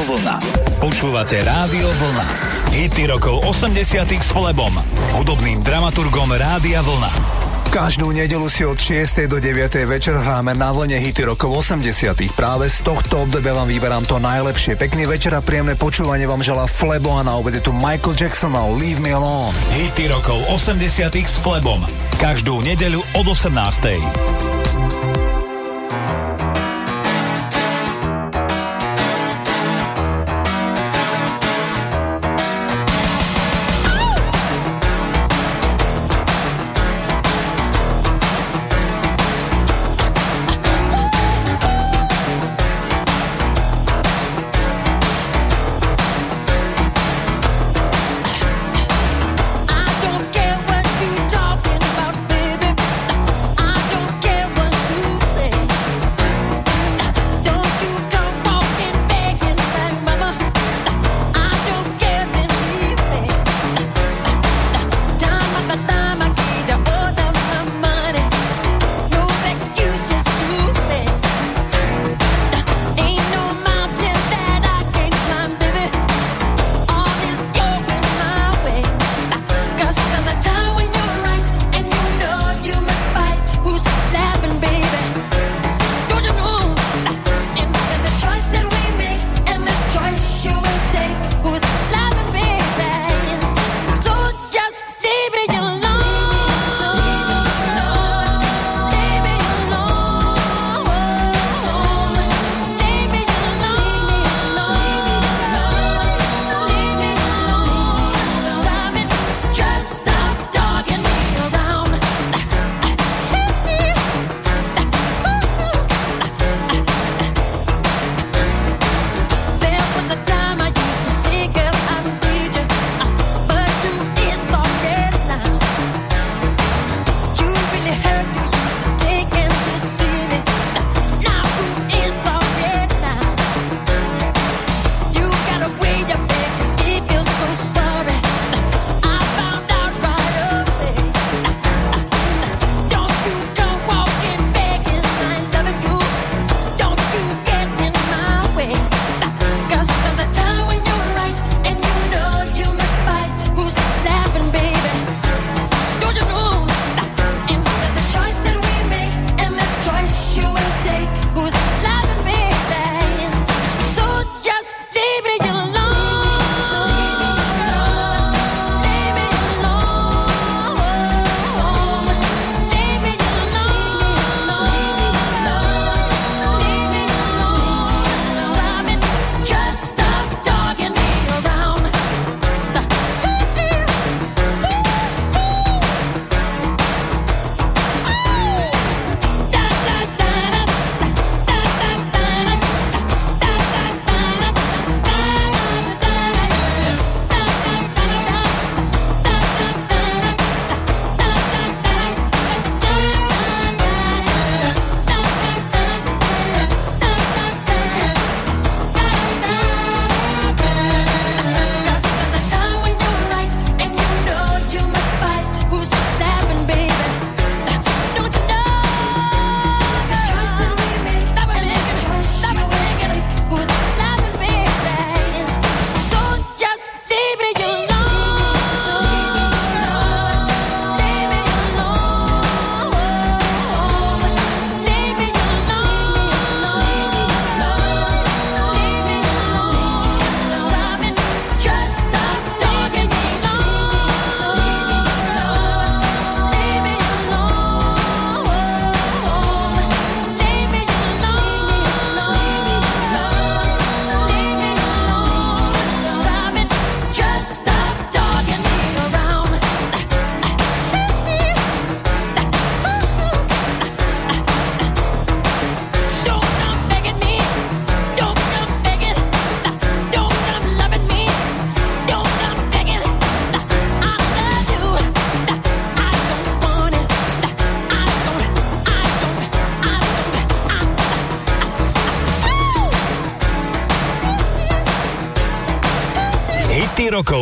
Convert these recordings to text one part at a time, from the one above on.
Rádio Vlna. Počúvate Rádio Vlna. Hity rokov 80 s Flebom, hudobným dramaturgom Rádia Vlna. Každú nedelu si od 6. do 9. večer hráme na vlne hity rokov 80. Práve z tohto obdobia vám vyberám to najlepšie. Pekný večer a príjemné počúvanie vám želá Flebo a na obede tu Michael Jackson a Leave Me Alone. Hity rokov 80 s Flebom. Každú nedeľu od 18.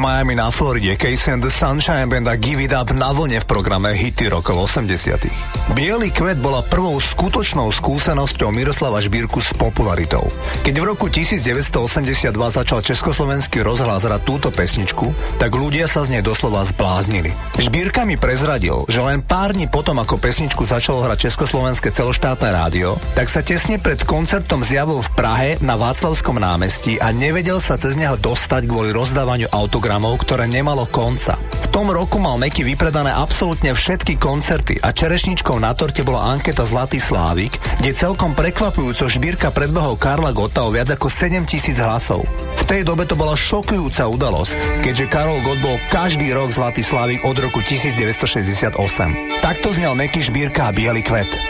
Miami na Floride, Casey and the Sunshine Band a Give It Up na vlne v programe Hity rokov 80 Bielý kvet bola prvou skutočnou skúsenosťou Miroslava Žbírku s popularitou. Keď v roku 1982 začal Československý rozhlas hrať túto pesničku, tak ľudia sa z nej doslova zbláznili. Žbírka mi prezradil, že len pár dní potom, ako pesničku začalo hrať Československé celoštátne rádio, tak sa tesne pred koncertom zjavil v Prahe na Václavskom námestí a nevedel sa cez neho dostať kvôli roz rozdávaniu autogramov, ktoré nemalo konca. V tom roku mal Meky vypredané absolútne všetky koncerty a čerešničkou na torte bola anketa Zlatý Slávik, kde celkom prekvapujúco šbírka predbehol Karla Gota o viac ako 7 tisíc hlasov. V tej dobe to bola šokujúca udalosť, keďže Karol Gott bol každý rok Zlatý Slávik od roku 1968. Takto znel Meky šbírka a Bielý kvet.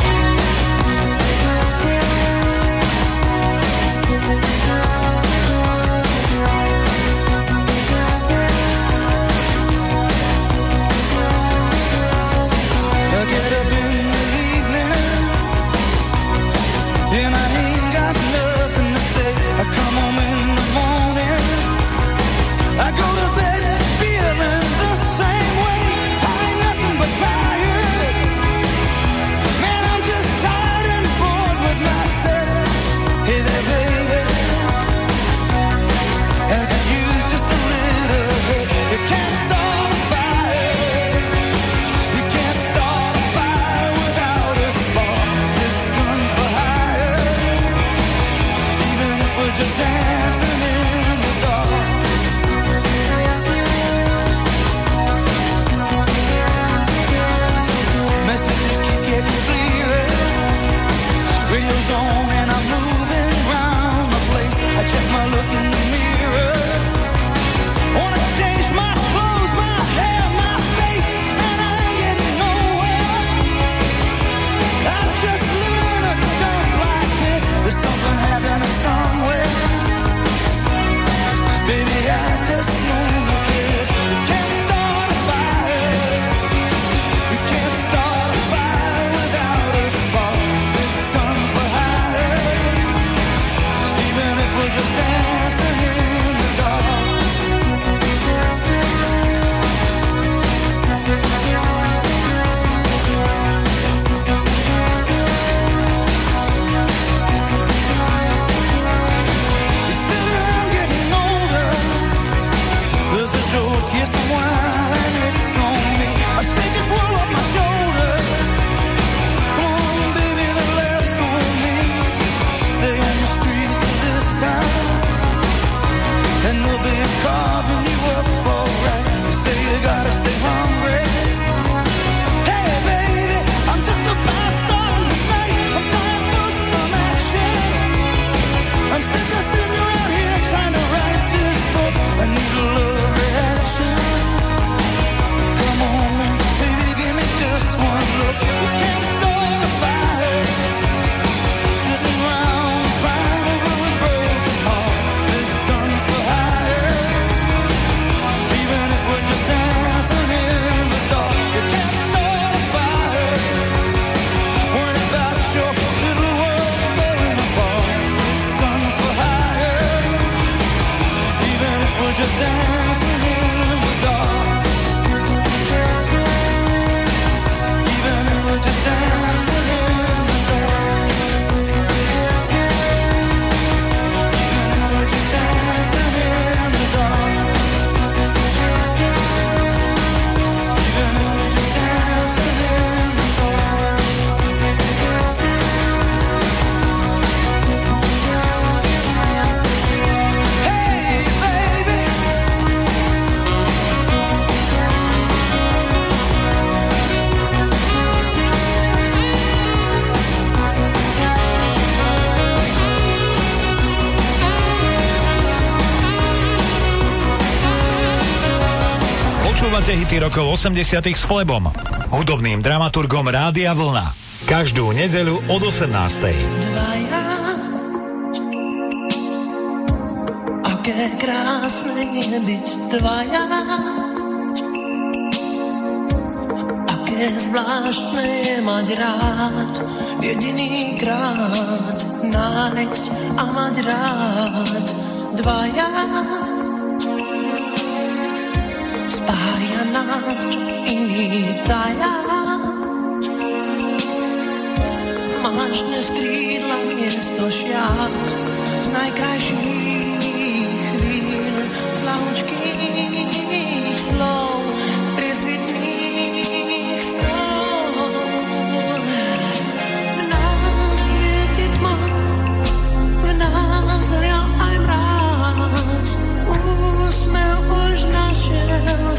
Rokov 80 s Flebom, hudobným dramaturgom Rádia Vlna. Každú nedeľu od 18. Dvaja, aké krásne je byť dvaja, aké zvláštne je mať rád, jediný krát nájsť a mať rád dvaja spája nás, čo iní taja. Máš dnes krídla miesto šiat z najkrajších chvíľ, z lahučkých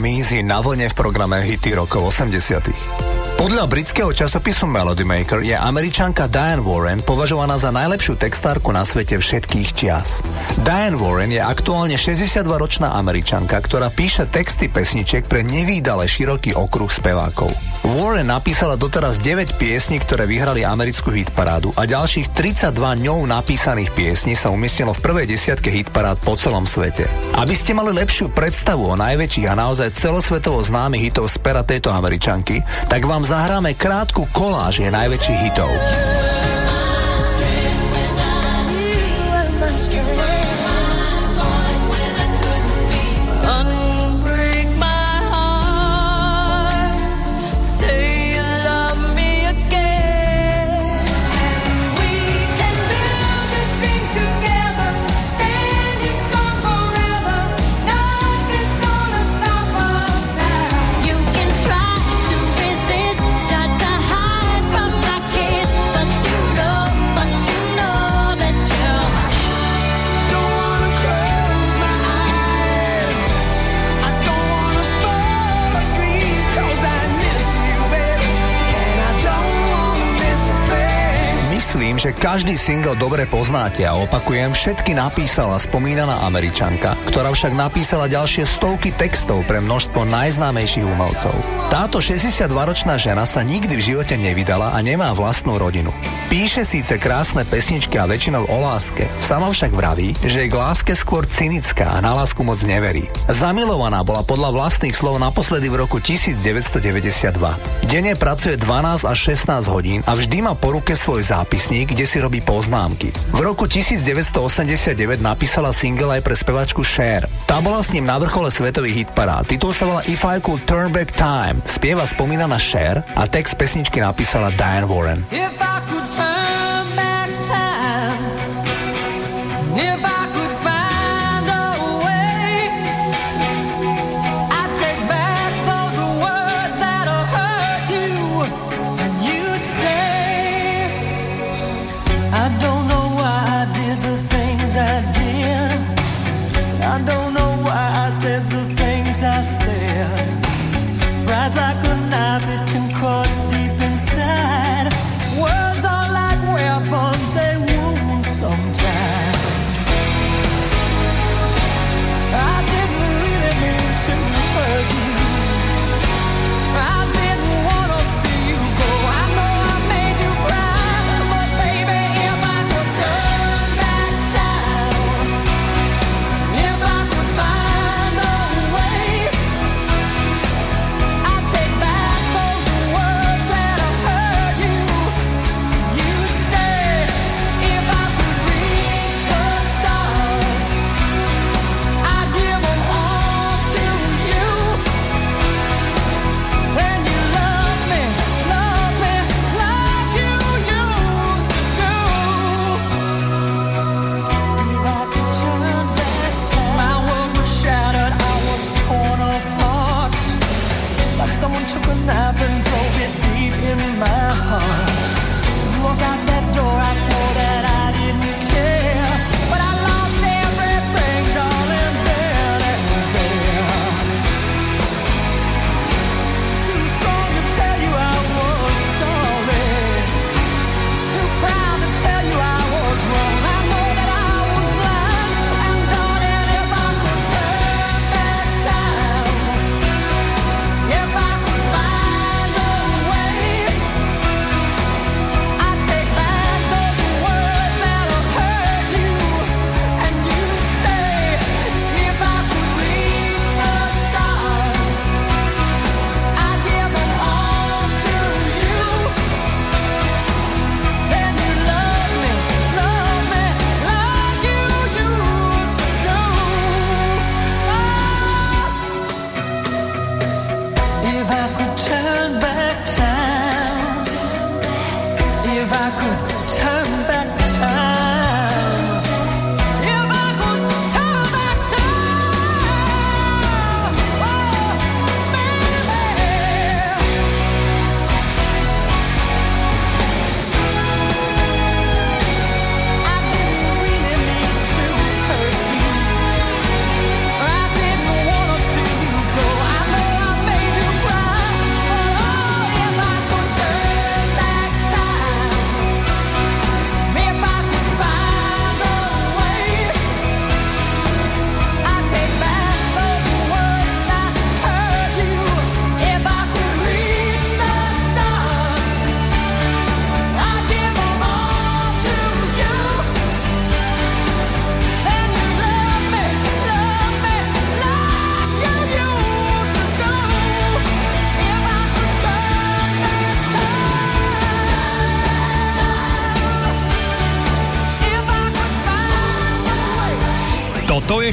Come Easy na vlne v programe Hity rokov 80. Podľa britského časopisu Melody Maker je američanka Diane Warren považovaná za najlepšiu textárku na svete všetkých čias. Diane Warren je aktuálne 62-ročná američanka, ktorá píše texty pesničiek pre nevýdale široký okruh spevákov. Warren napísala doteraz 9 piesní, ktoré vyhrali americkú hitparádu a ďalších 32 ňou napísaných piesní sa umiestnilo v prvej desiatke hitparád po celom svete. Aby ste mali lepšiu predstavu o najväčších a naozaj celosvetovo známych hitov z pera tejto američanky, tak vám zahráme krátku koláž je najväčších hitov. Každý single dobre poznáte a opakujem, všetky napísala spomínaná američanka, ktorá však napísala ďalšie stovky textov pre množstvo najznámejších umelcov. Táto 62-ročná žena sa nikdy v živote nevydala a nemá vlastnú rodinu. Píše síce krásne pesničky a väčšinou o láske, sama však vraví, že je k láske skôr cynická a na lásku moc neverí. Zamilovaná bola podľa vlastných slov naposledy v roku 1992. Denne pracuje 12 až 16 hodín a vždy má po ruke svoj zápisník, kde si robí poznámky. V roku 1989 napísala single aj pre spevačku Cher. Tá bola s ním na vrchole svetových hitparád. Titul sa volá If I Could Turn Back Time. Spieva spomínaná Cher a text pesničky napísala Diane Warren. If I could turn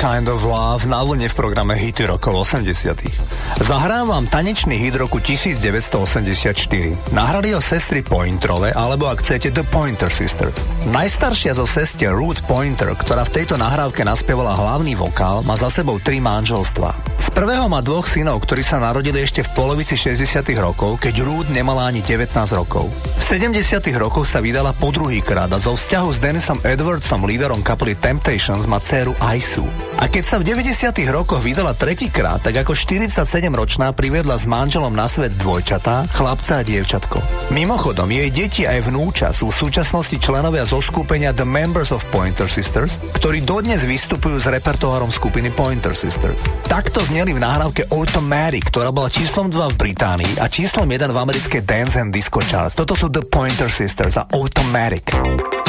Kind of Love na vlne v programe Hity rokov 80. Zahrám vám tanečný hit roku 1984. Nahrali ho sestry Pointrove, alebo ak chcete The Pointer Sisters. Najstaršia zo sestier Ruth Pointer, ktorá v tejto nahrávke naspievala hlavný vokál, má za sebou tri manželstva. Z prvého má dvoch synov, ktorí sa narodili ešte v polovici 60. rokov, keď Ruth nemala ani 19 rokov. V 70. rokoch sa vydala po druhý krát a zo vzťahu s Dennisom Edwardsom, líderom kapely Temptations, má dceru Aisu. A keď sa v 90. rokoch vydala tretíkrát, tak ako 47-ročná priviedla s manželom na svet dvojčatá, chlapca a dievčatko. Mimochodom, jej deti aj vnúča sú v súčasnosti členovia zo skupenia The Members of Pointer Sisters, ktorí dodnes vystupujú s repertoárom skupiny Pointer Sisters. Takto zneli v nahrávke Automatic, ktorá bola číslom 2 v Británii a číslom 1 v americkej Dance and Disco Charts. Toto sú The Pointer Sisters are Automatic.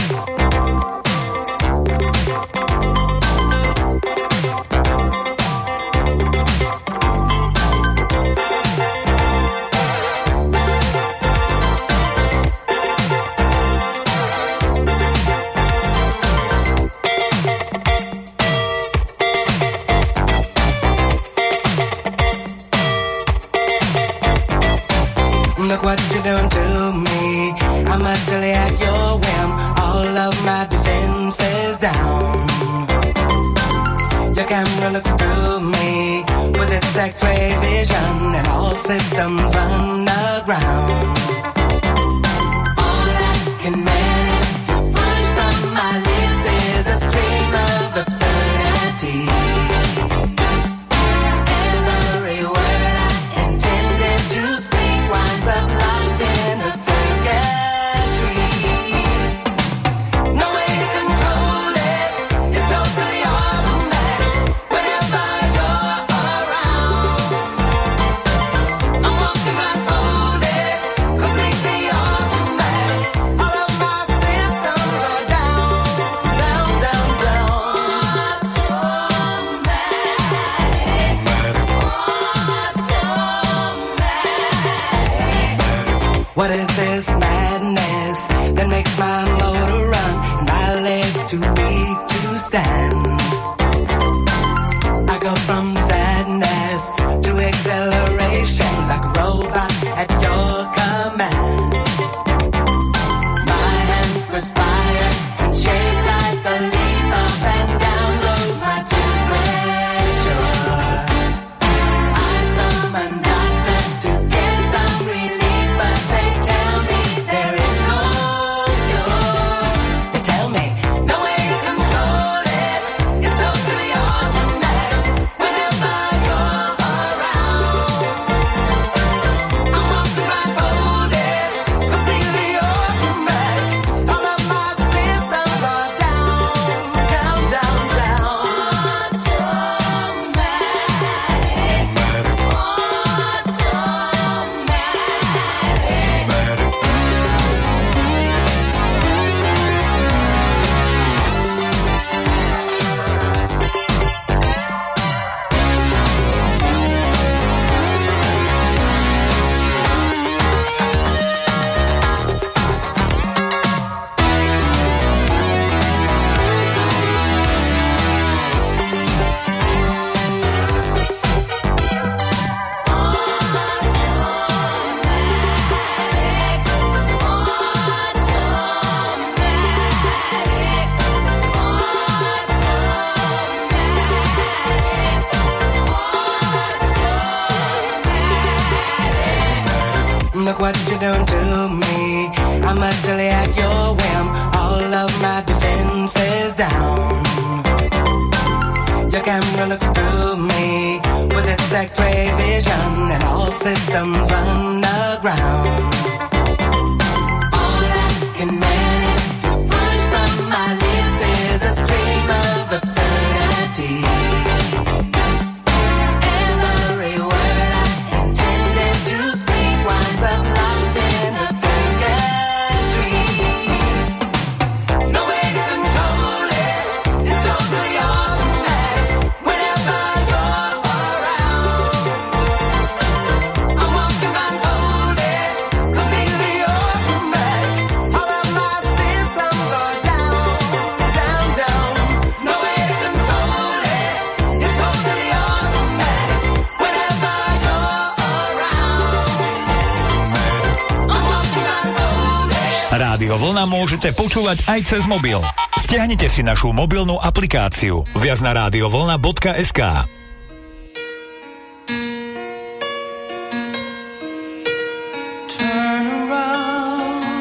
Môžete počúvať aj cez mobil. Stiahnite si našu mobilnú aplikáciu viac na radiovlna.sk.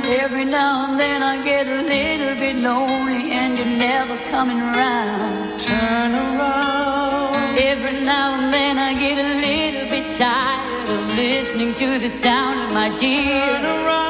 Every now and then I get a little bit lonely and you're never coming around. Turn around. Every now and then I get a little bit tired of listening to the sound of my tears. Turn around.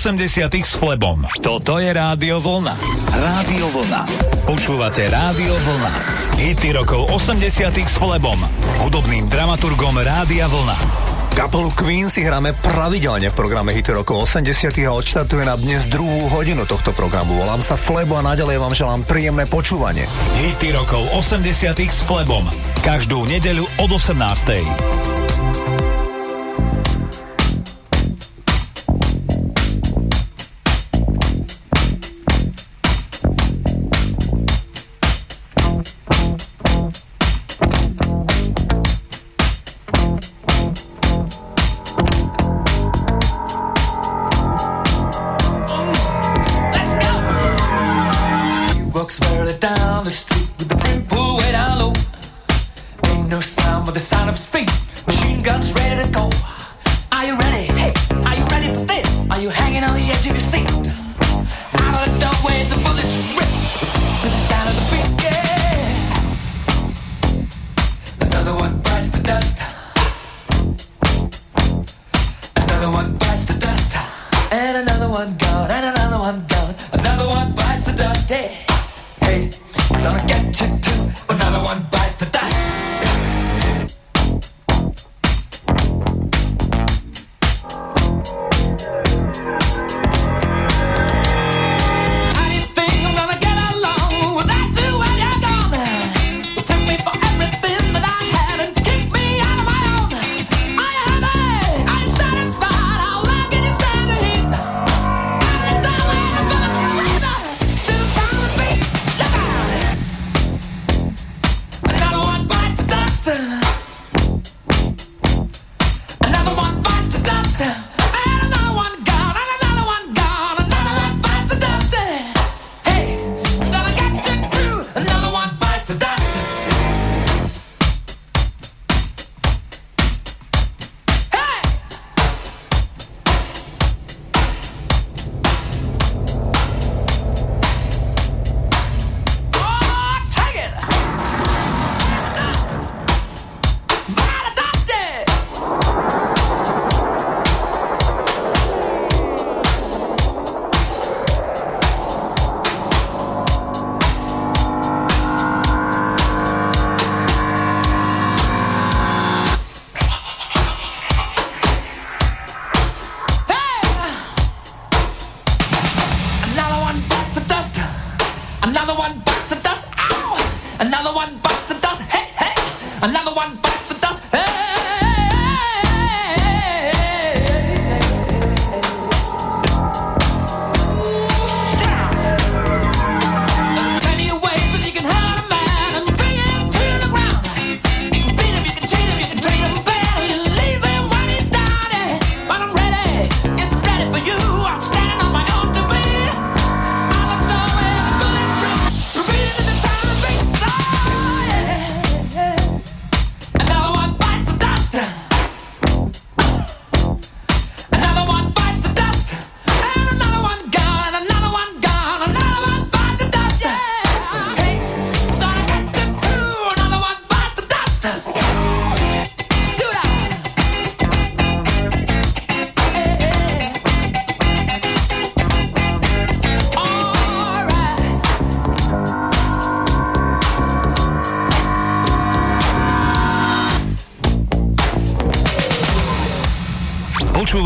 80 s Flebom. Toto je Rádio Vlna. Rádio Vlna. Počúvate Rádio Vlna. Hity rokov 80 s Flebom. Hudobným dramaturgom Rádia Vlna. Kapelu Queen si hráme pravidelne v programe Hity rokov 80 a odštartuje na dnes druhú hodinu tohto programu. Volám sa Flebo a naďalej vám želám príjemné počúvanie. Hity rokov 80 s Flebom. Každú nedeľu od 18. Another one busts the dust. Hey, hey. Another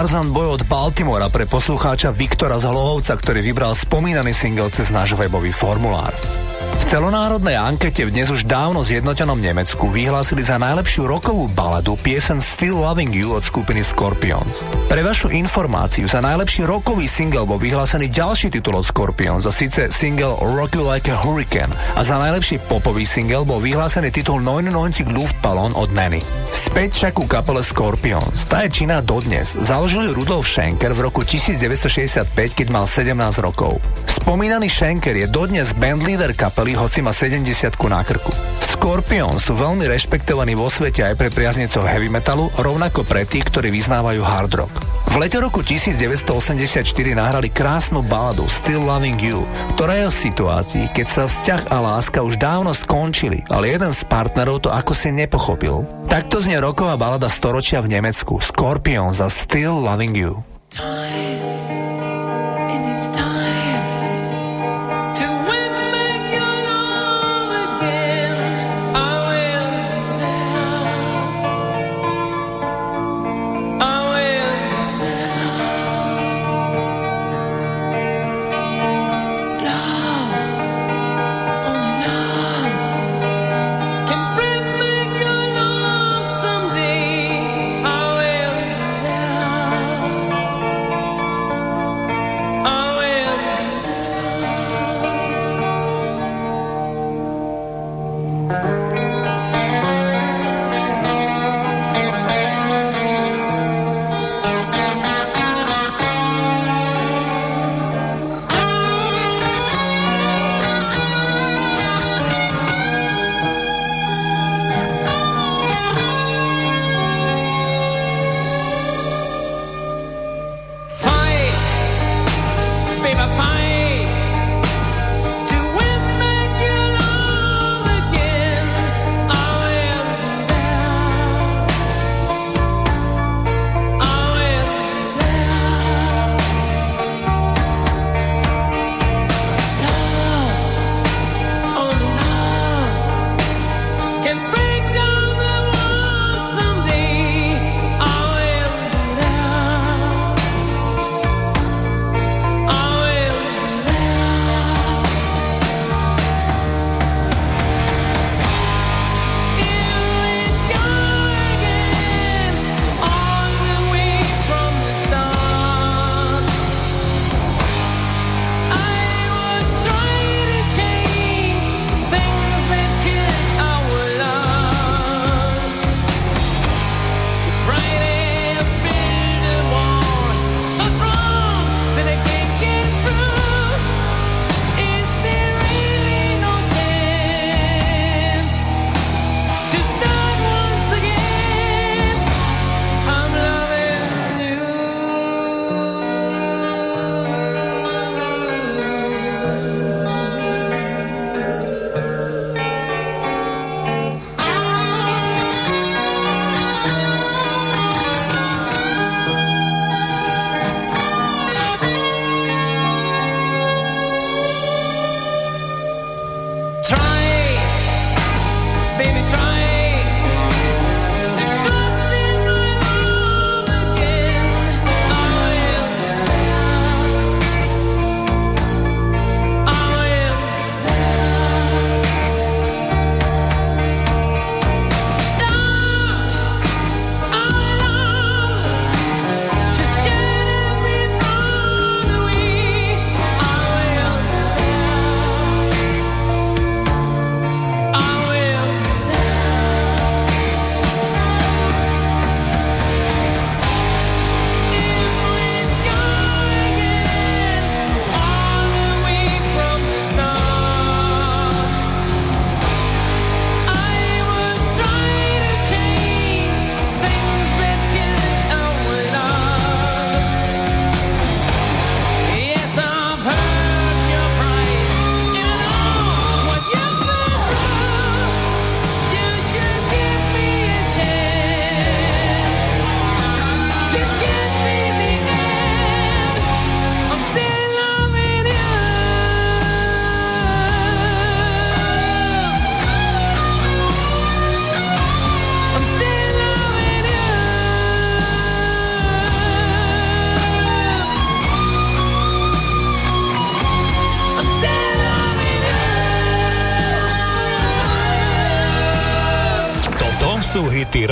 Tarzan Boy od Baltimora pre poslucháča Viktora z ktorý vybral spomínaný single cez náš webový formulár. Celonárodnej ankete v dnes už dávno zjednotenom Nemecku vyhlásili za najlepšiu rokovú baladu piesen Still Loving You od skupiny Scorpions. Pre vašu informáciu, za najlepší rokový single bol vyhlásený ďalší titul od Scorpions, a síce single Rock You Like a Hurricane a za najlepší popový single bol vyhlásený titul 99 Luftballon od Nanny. Späť však u kapele Scorpions. Tá je činná dodnes. Založili Rudolf Schenker v roku 1965, keď mal 17 rokov. Spomínaný Schenker je dodnes bandleader kapely, hoci má 70 na krku. Scorpions sú veľmi rešpektovaní vo svete aj pre priaznicov heavy metalu, rovnako pre tých, ktorí vyznávajú hard rock. V lete roku 1984 nahrali krásnu baladu Still Loving You, ktorá je o situácii, keď sa vzťah a láska už dávno skončili, ale jeden z partnerov to ako si nepochopil. Takto znie roková balada storočia v Nemecku Scorpions za Still Loving You.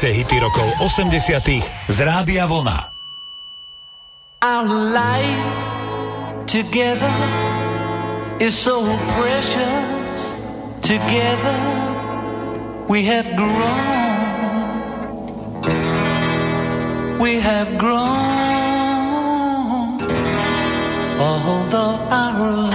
Počúvate hity rokov 80 z Rádia Vlna. Our life together is so precious. Together we have grown. We have grown. Although our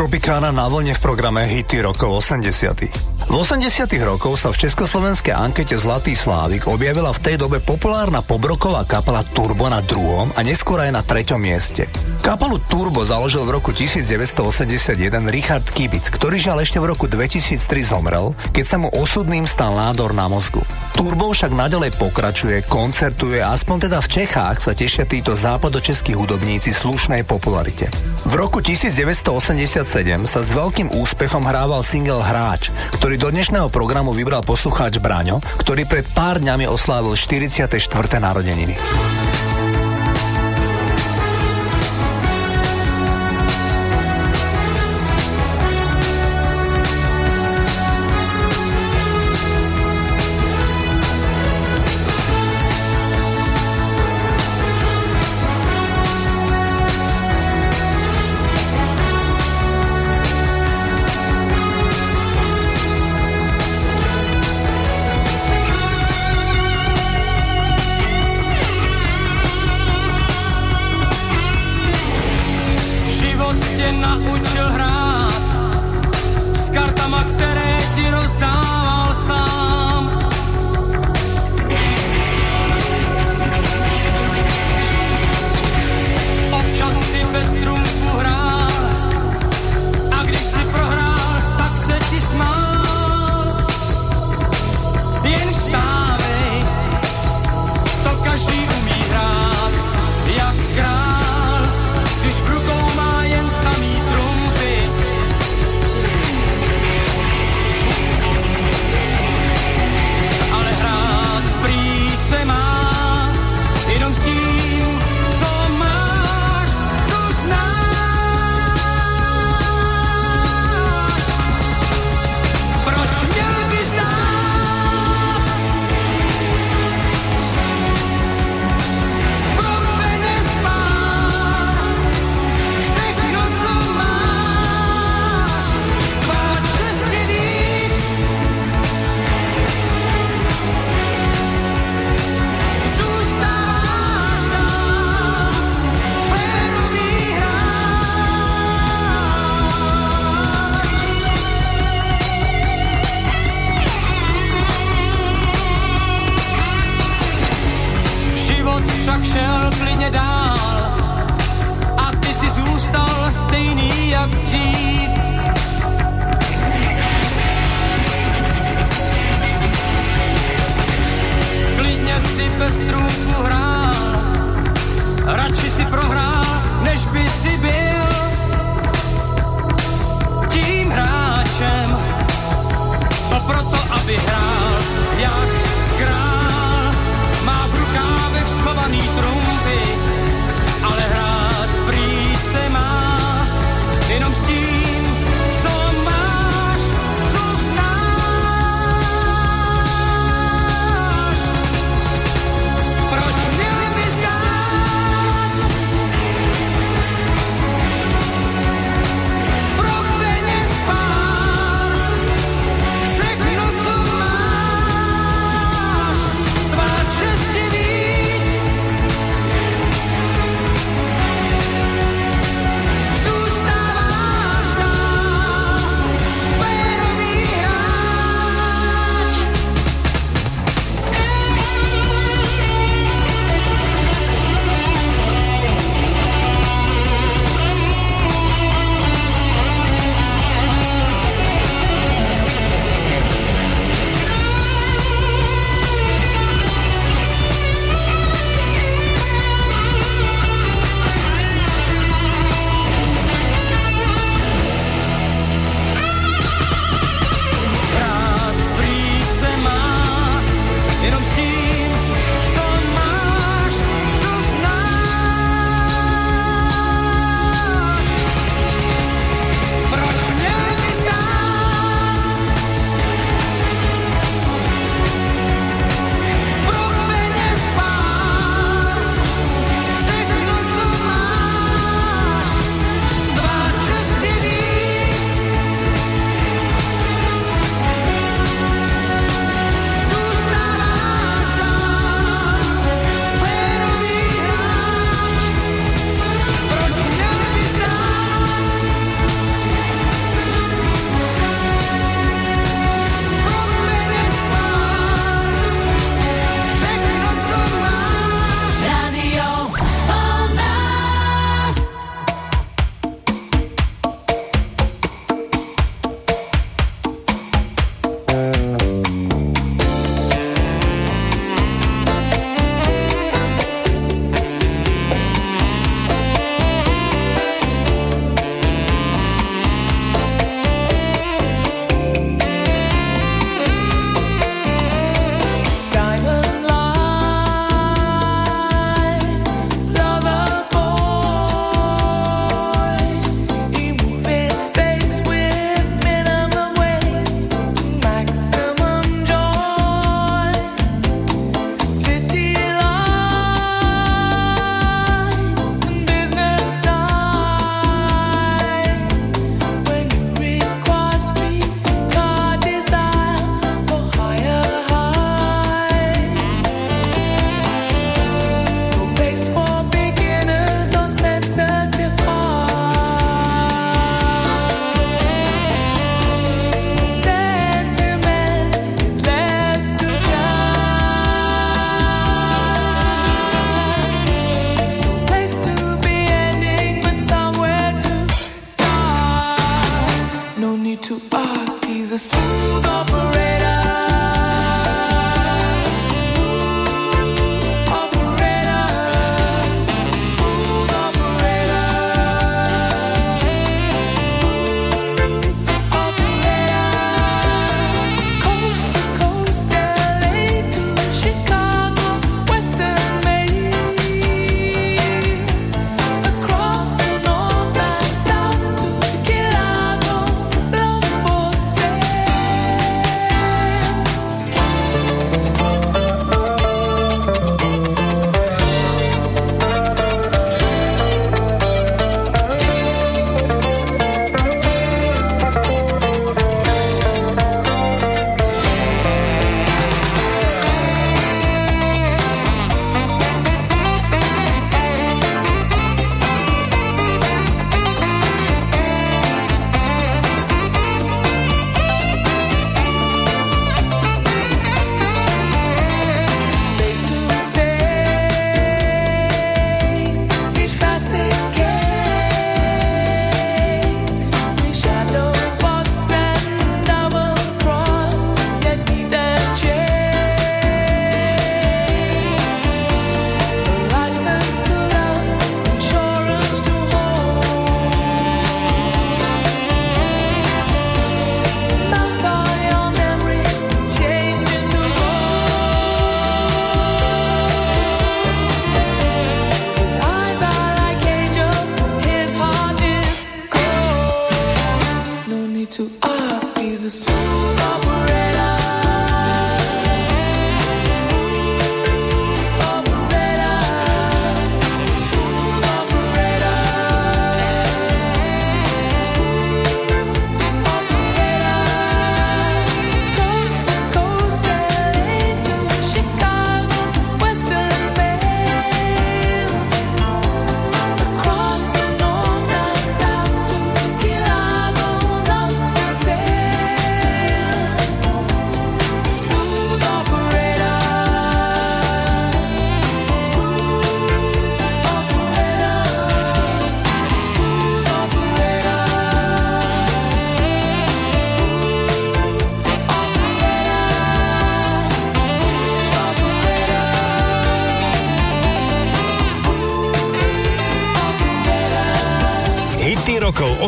Tropicana na vlne v programe Hity rokov 80. V 80 rokoch sa v československej ankete Zlatý Slávik objavila v tej dobe populárna pobroková kapela Turbo na druhom a neskôr aj na treťom mieste. Kapelu Turbo založil v roku 1981 Richard Kibic, ktorý žiaľ ešte v roku 2003 zomrel, keď sa mu osudným stal nádor na mozgu. Turbo však nadalej pokračuje, koncertuje a aspoň teda v Čechách sa tešia títo západočeskí hudobníci slušnej popularite. V roku 1987 sa s veľkým úspechom hrával single Hráč, ktorý do dnešného programu vybral poslucháč Braňo, ktorý pred pár dňami oslávil 44. narodeniny.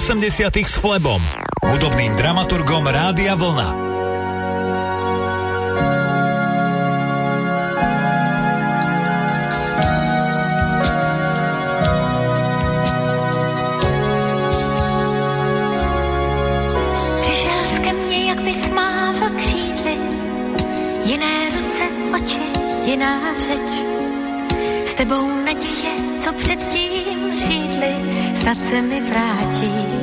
80 s Flebom, hudobným dramaturgom Rádia Vlna. Jiná řeč. S tebou naděje, co předtím řídly, snad se mi vrátí. You.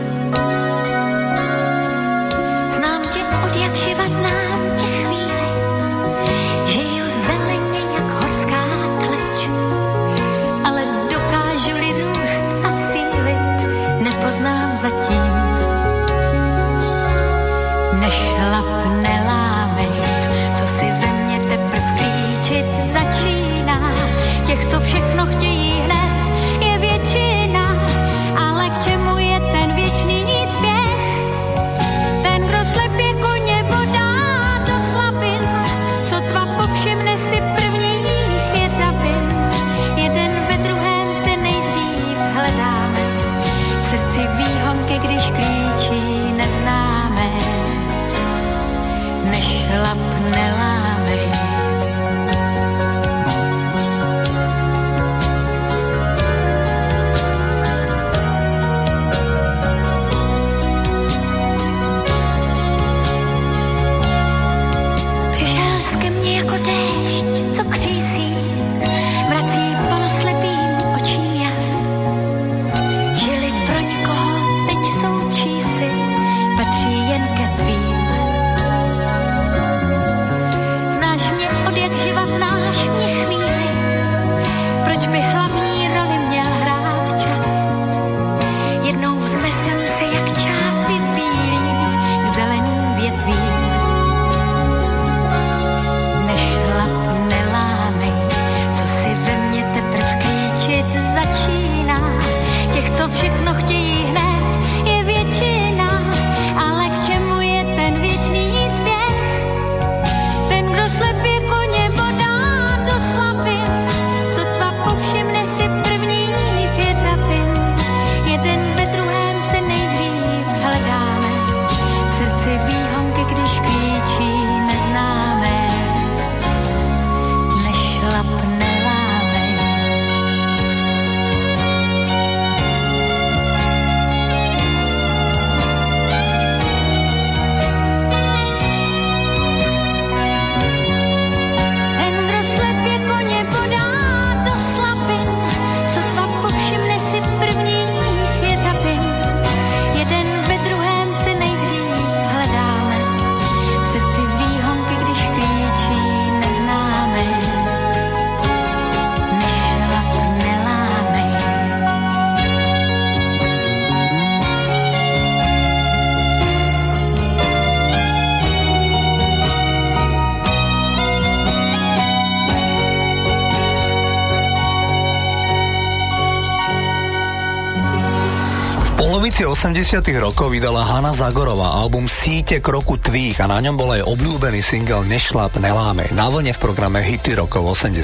Polovici 80 rokov vydala Hanna Zagorová album Síte kroku tvých a na ňom bol aj obľúbený single Nešlap nelámej na vlne v programe Hity rokov 80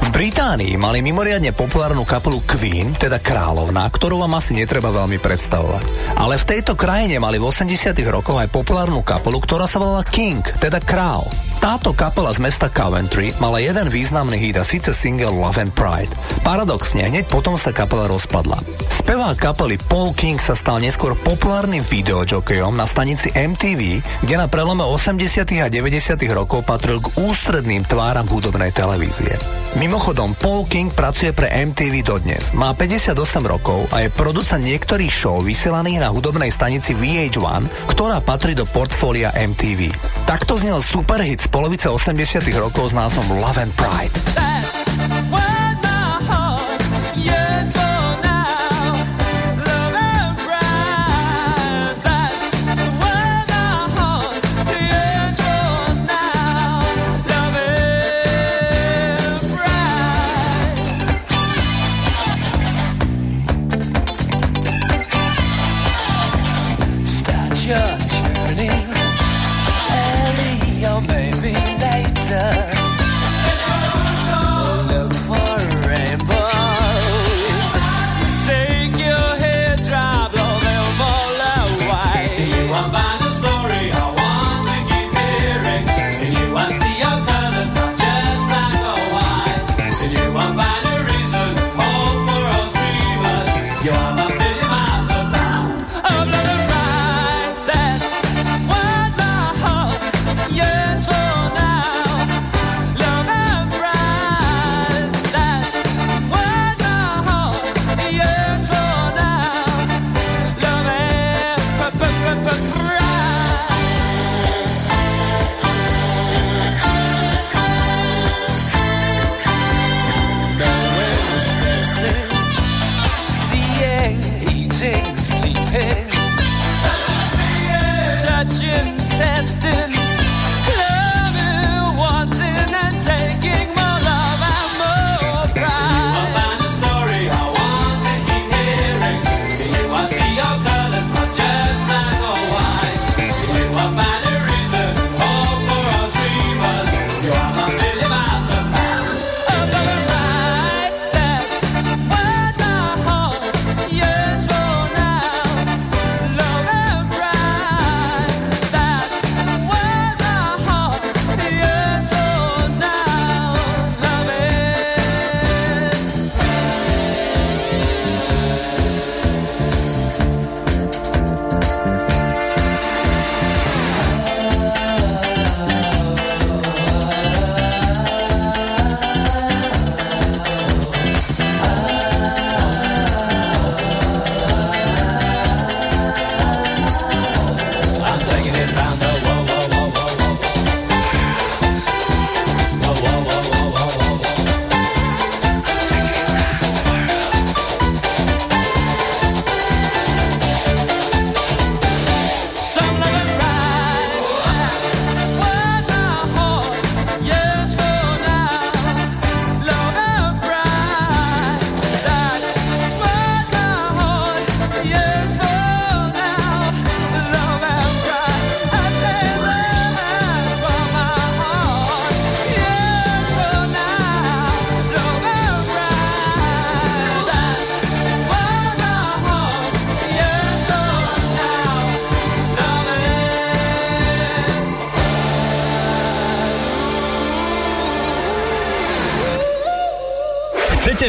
v Británii mali mimoriadne populárnu kapelu Queen, teda kráľovná, ktorú vám asi netreba veľmi predstavovať. Ale v tejto krajine mali v 80 rokoch aj populárnu kapelu, ktorá sa volala King, teda král. Táto kapela z mesta Coventry mala jeden významný hit a síce single Love and Pride. Paradoxne, hneď potom sa kapela rozpadla. Spevák kapely Paul King sa stal neskôr populárnym videojokejom na stanici MTV, kde na prelome 80. a 90. rokov patril k ústredným tváram hudobnej televízie. Mimochodom, Paul King pracuje pre MTV dodnes. Má 58 rokov a je producent niektorých show vysielaných na hudobnej stanici VH1, ktorá patrí do portfólia MTV. Takto znel superhit polovice 80 rokov s názvom Love and Pride. Start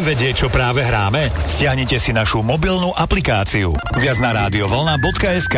Chcete vedieť, čo práve hráme? Stiahnite si našu mobilnú aplikáciu. Viac na radiovolna.sk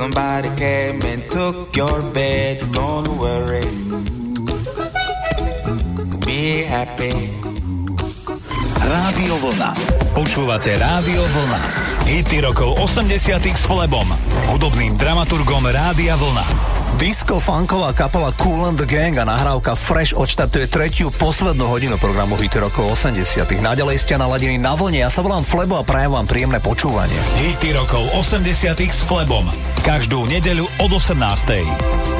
Somebody came and took your bed. Don't worry. Be happy. Rádio Vlna. Počúvate Rádio Vlna. Hity rokov 80 s Flebom, hudobným dramaturgom Rádia Vlna. Disco funková kapela Cool and the Gang a nahrávka Fresh odštartuje tretiu poslednú hodinu programu Hity rokov 80 Naďalej ste naladení na vlne, ja sa volám Flebo a prajem vám príjemné počúvanie. Hity rokov 80 s Flebom. Každú nedeľu od 18.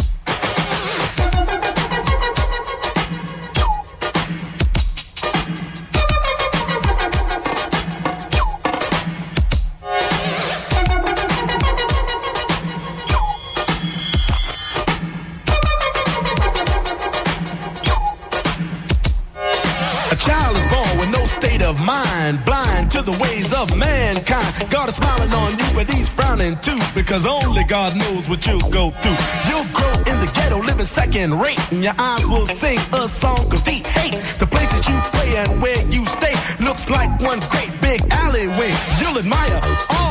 A child is born with no state of mind, blind to the ways of mankind. God is smiling on you, but he's frowning too, because only God knows what you'll go through. You'll grow in the ghetto, living second rate, and your eyes will sing a song of deep hate. The places you play and where you stay looks like one great big alleyway. You'll admire all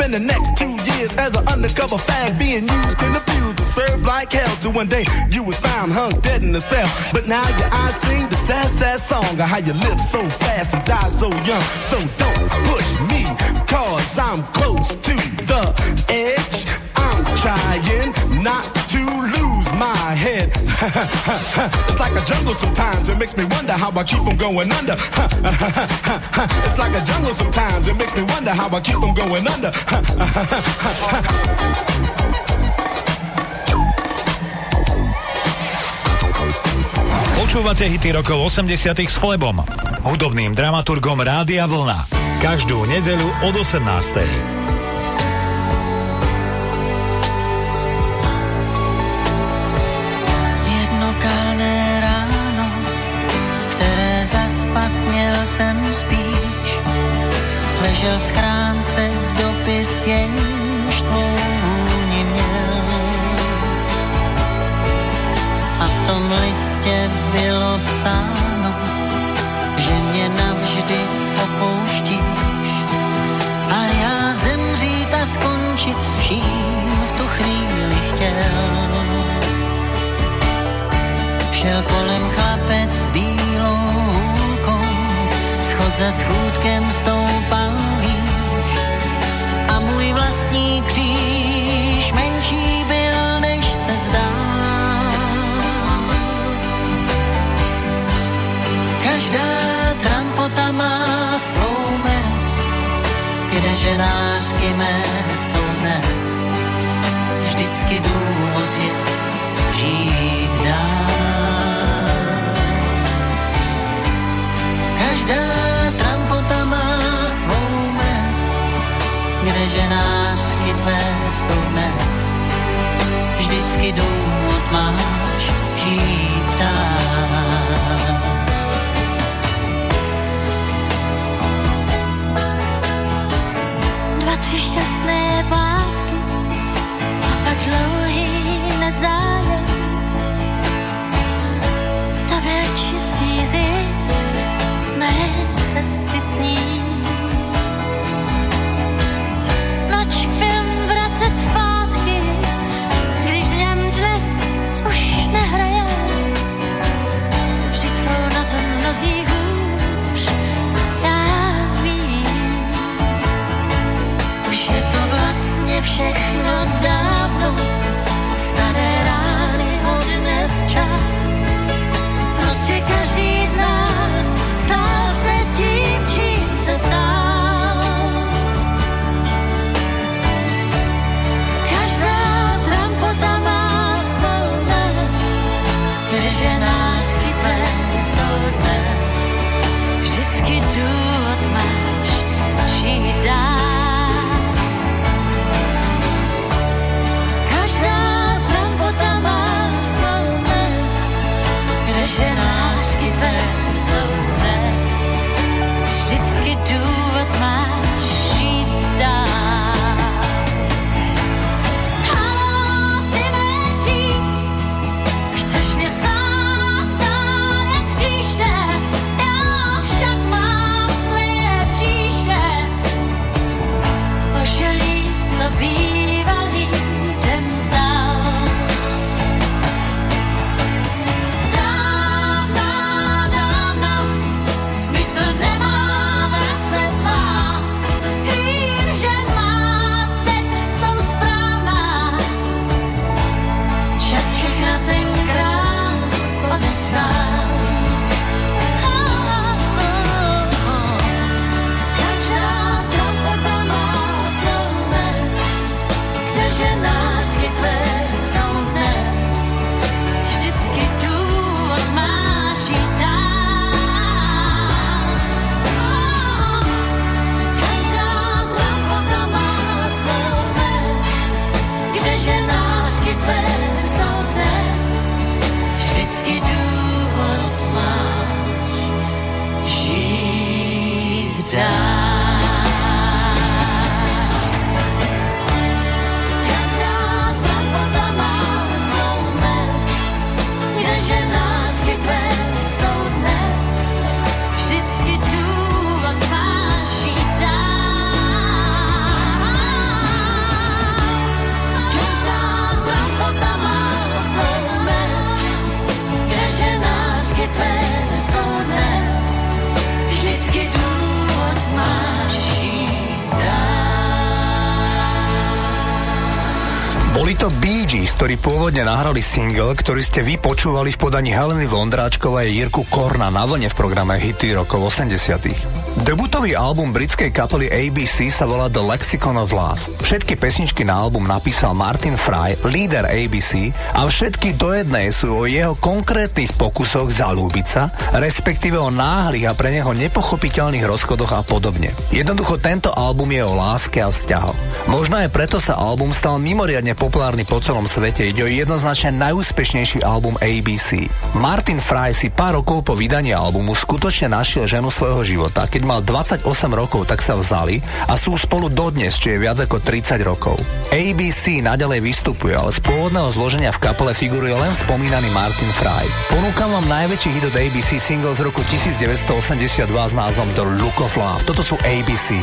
Spend the next two years as an undercover fag, being used and abused to serve like hell. Till one day you was found hung dead in the cell. But now your eyes sing the sad, sad song of how you live so fast and die so young. So don't push me, cause I'm close to the edge. I'm trying not to my head. it's like a jungle sometimes, it makes me wonder how I keep from going under. it's like a jungle sometimes, it makes me wonder how I keep from going under. Počúvate hity rokov 80 s Flebom, hudobným dramaturgom Rádia Vlna. Každú nedeľu od 18. jsem spíš. Ležel v schránce dopis, jenž tvou měl. A v tom listě bylo psáno, že mě navždy opouštíš. A já zemřít a skončit s vším v tu chvíli chtěl. Šel kolem chlapec hůlkou, schod za schůdkem stoupal výš. A můj vlastní kříž menší byl, než se zdá. Každá trampota má svou mez, kde ženářky mé jsou dnes. Vždycky důvod je žít dál. Každá ženářky tvé jsou dnes. Vždycky důvod máš žít dál. Dva, tři šťastné pátky a pak dlouhý nezájem. Byl čistý zisk z mé cesty s všechno dávno, staré rány odnes čas. Prostě každý z nás tonight. Pôvodne nahrali single, ktorý ste vy počúvali v podaní Heleny Vondráčkovej a Jirku Korna na vlne v programe Hity rokov 80. Debutový album britskej kapely ABC sa volá The Lexicon of Love. Všetky pesničky na album napísal Martin Fry, líder ABC, a všetky do jednej sú o jeho konkrétnych pokusoch zalúbiť sa, respektíve o náhlych a pre neho nepochopiteľných rozchodoch a podobne. Jednoducho tento album je o láske a vzťahoch. Možno aj preto sa album stal mimoriadne populárny po celom svete. Ide o jednoznačne najúspešnejší album ABC. Martin Fry si pár rokov po vydaní albumu skutočne našiel ženu svojho života. Keď mal 28 rokov, tak sa vzali a sú spolu dodnes, čo je viac ako 30 rokov. ABC naďalej vystupuje, ale z pôvodného zloženia v kapele figuruje len spomínaný Martin Fry. Ponúkam vám najväčší hit od ABC single z roku 1982 s názvom The Look of Love. Toto sú ABC.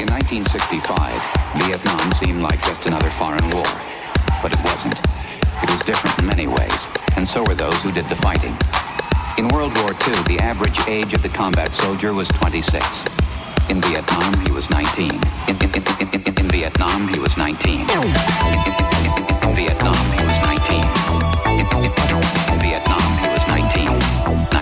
In 1965, Vietnam seemed like just another foreign war. But it wasn't. It was different in many ways, and so were those who did the fighting. In World War II, the average age of the combat soldier was 26. In Vietnam, he was 19. In Vietnam, he was 19. in Vietnam, he was 19. Vietnam, he was 19.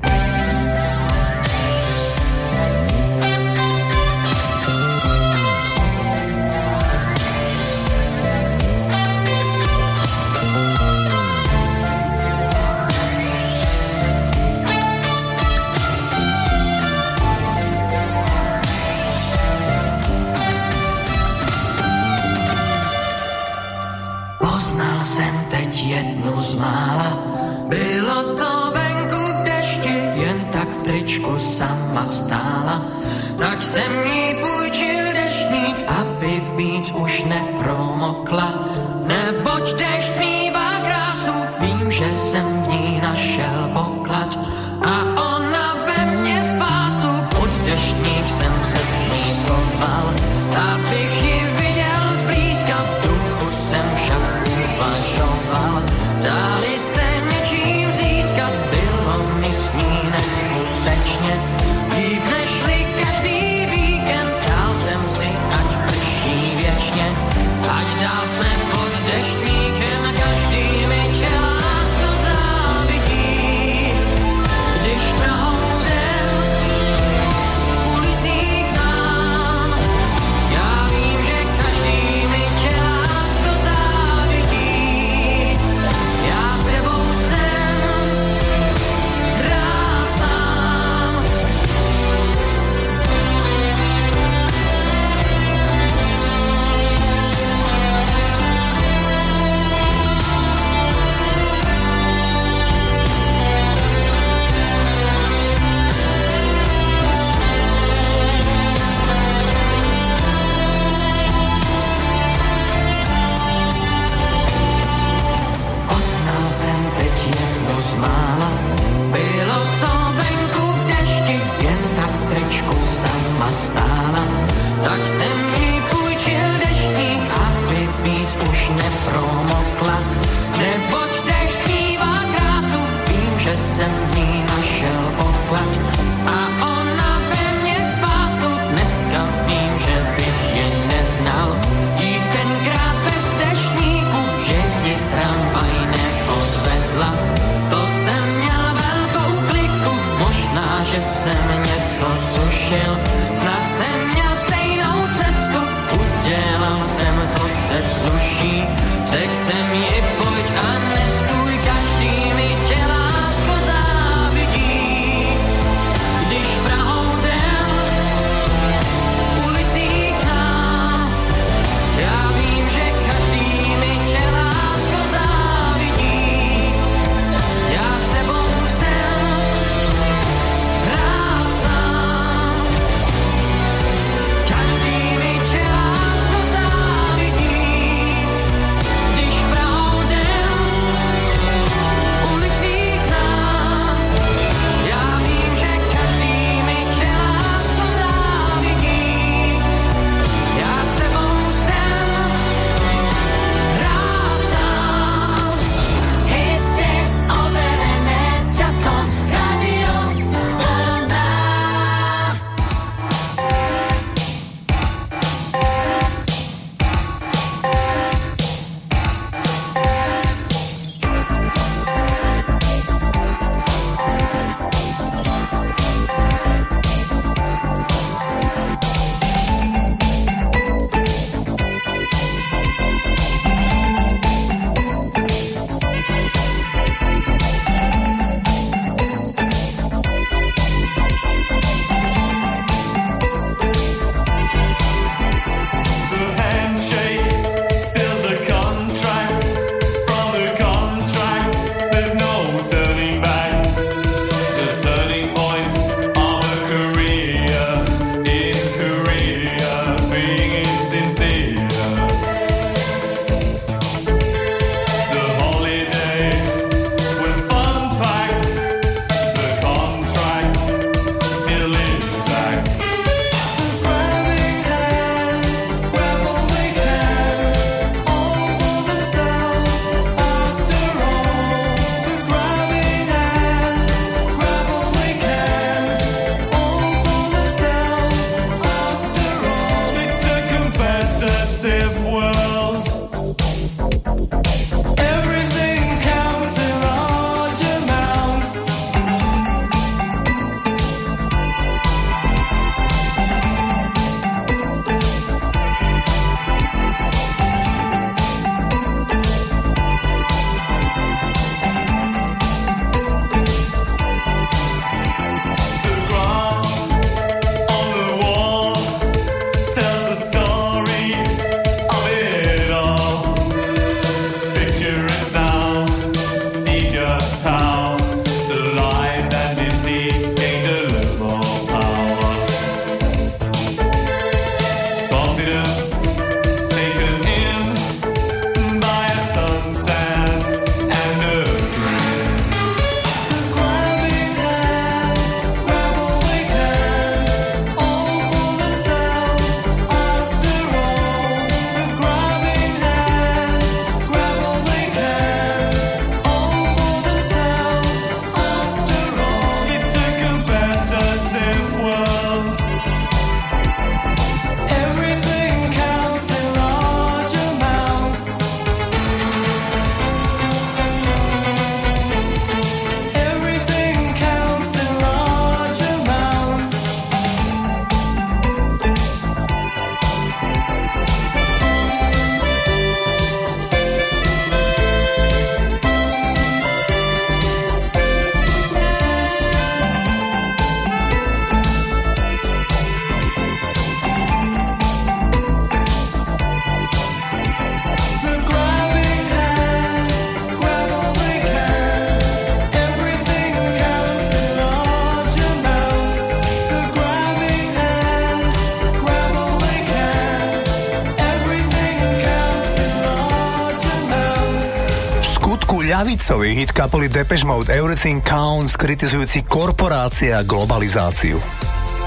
Ľavicový hit kapely Depeche Mode Everything Counts kritizujúci korporácie a globalizáciu.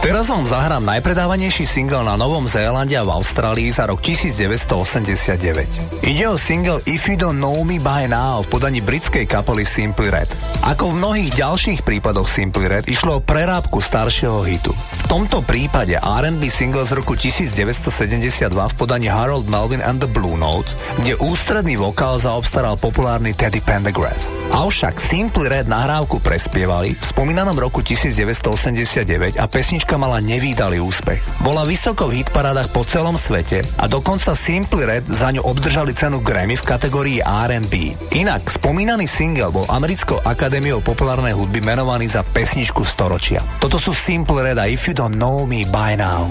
Teraz vám zahrám najpredávanejší single na Novom Zélande a v Austrálii za rok 1989. Ide o single If You Don't Know Me By Now v podaní britskej kapely Simply Red. Ako v mnohých ďalších prípadoch Simply Red išlo o prerábku staršieho hitu. Tomto prípade R&B single z roku 1972 v podaní Harold Melvin and the Blue Notes, kde ústredný vokál zaobstaral populárny Teddy Pendergrass. Avšak Simply Red nahrávku prespievali v spomínanom roku 1989 a pesnička mala nevýdalý úspech. Bola vysoko v hitparádach po celom svete a dokonca Simply Red za ňu obdržali cenu Grammy v kategórii R&B. Inak spomínaný single bol Americkou akadémiou populárnej hudby menovaný za pesničku storočia. Toto sú Simple Red a If You Don't Know Me By Now.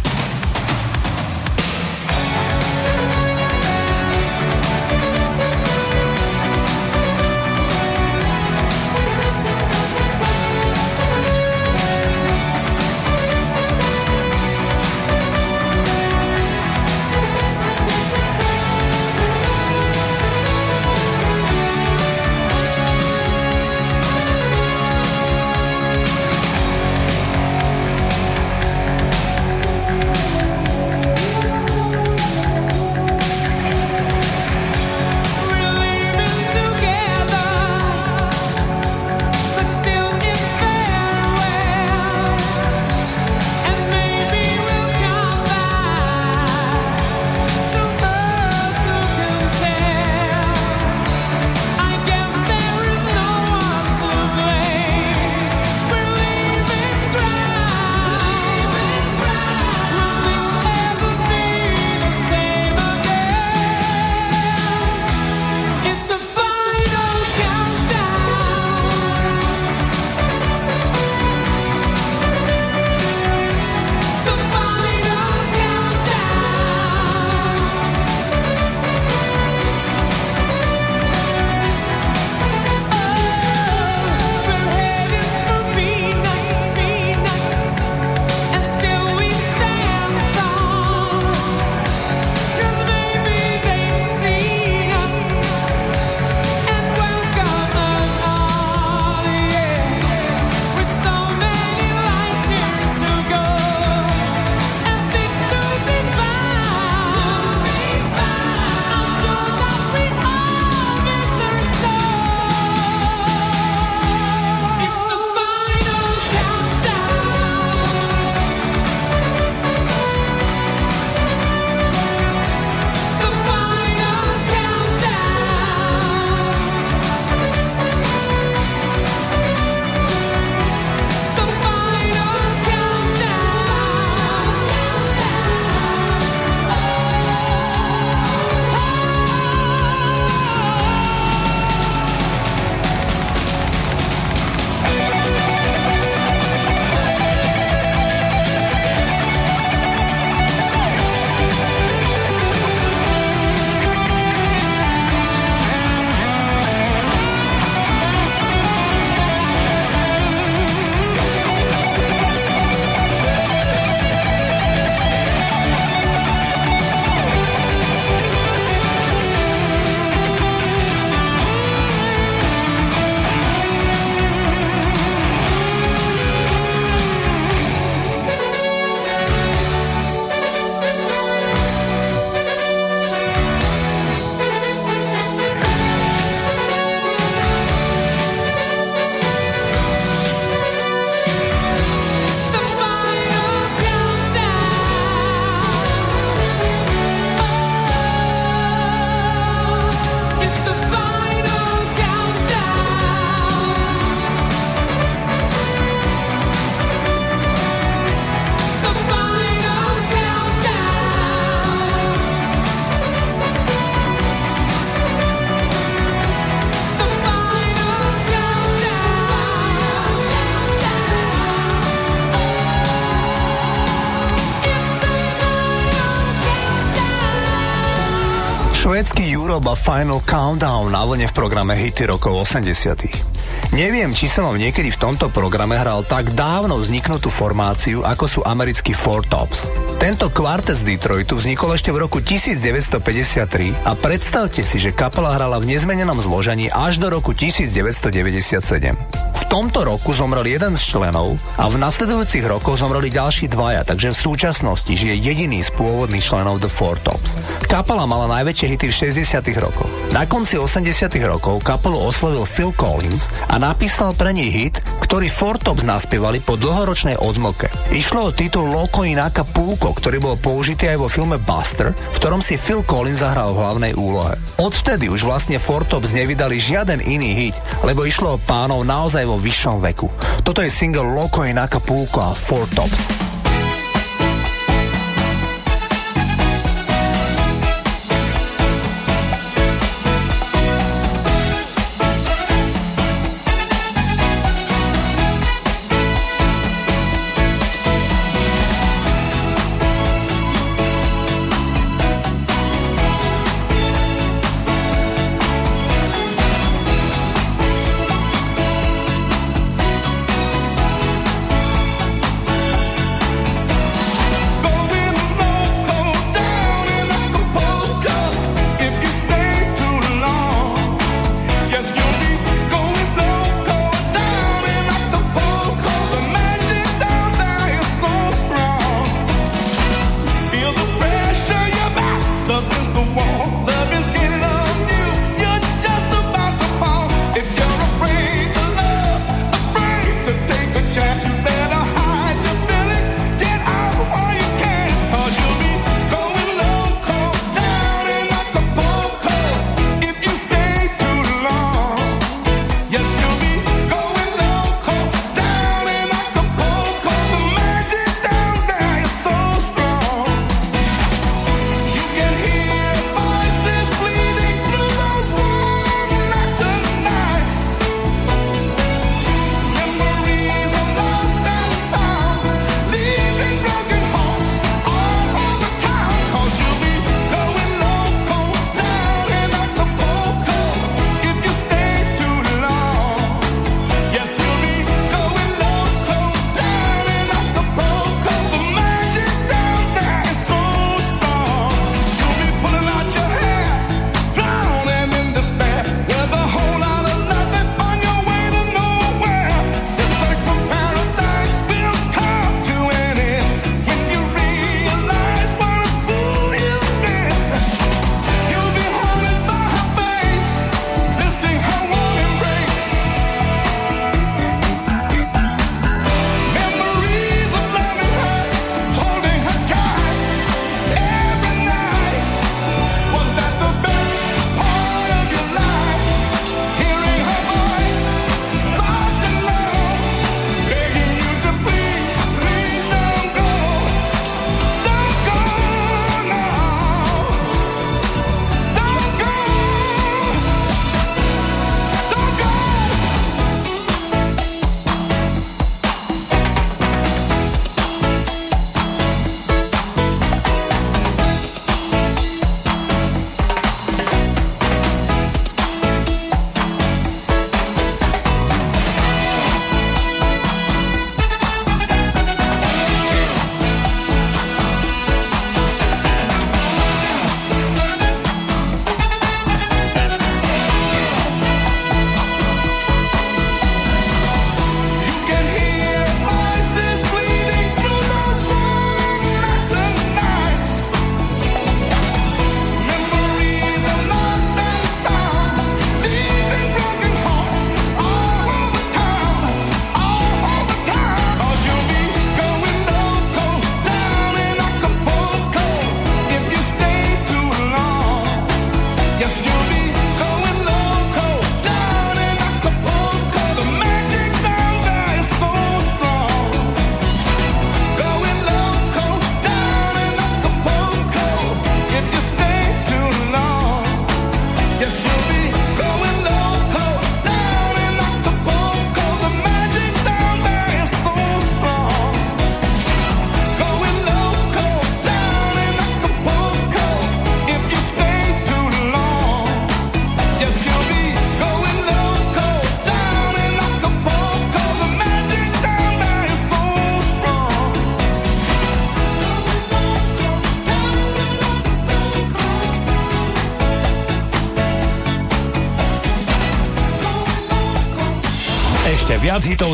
Švédsky Europe a Final Countdown na vlne v programe Hity rokov 80 Neviem, či som vám niekedy v tomto programe hral tak dávno vzniknutú formáciu, ako sú americkí Four Tops. Tento kvartet z Detroitu vznikol ešte v roku 1953 a predstavte si, že kapela hrala v nezmenenom zložení až do roku 1997. V tomto roku zomrel jeden z členov a v nasledujúcich rokoch zomreli ďalší dvaja, takže v súčasnosti žije jediný z pôvodných členov The Four Tops. Kapela mala najväčšie hity v 60 rokoch. Na konci 80 rokov kapelu oslovil Phil Collins a napísal pre nej hit, ktorý Four Tops naspievali po dlhoročnej odmlke. Išlo o titul Loco Inaka Púko, ktorý bol použitý aj vo filme Buster, v ktorom si Phil Collins zahral v hlavnej úlohe. Odvtedy už vlastne Four Tops nevydali žiaden iný hit, lebo išlo o pánov naozaj vo vyššom veku. Toto je single Loco Inaka Púko a Four Tops.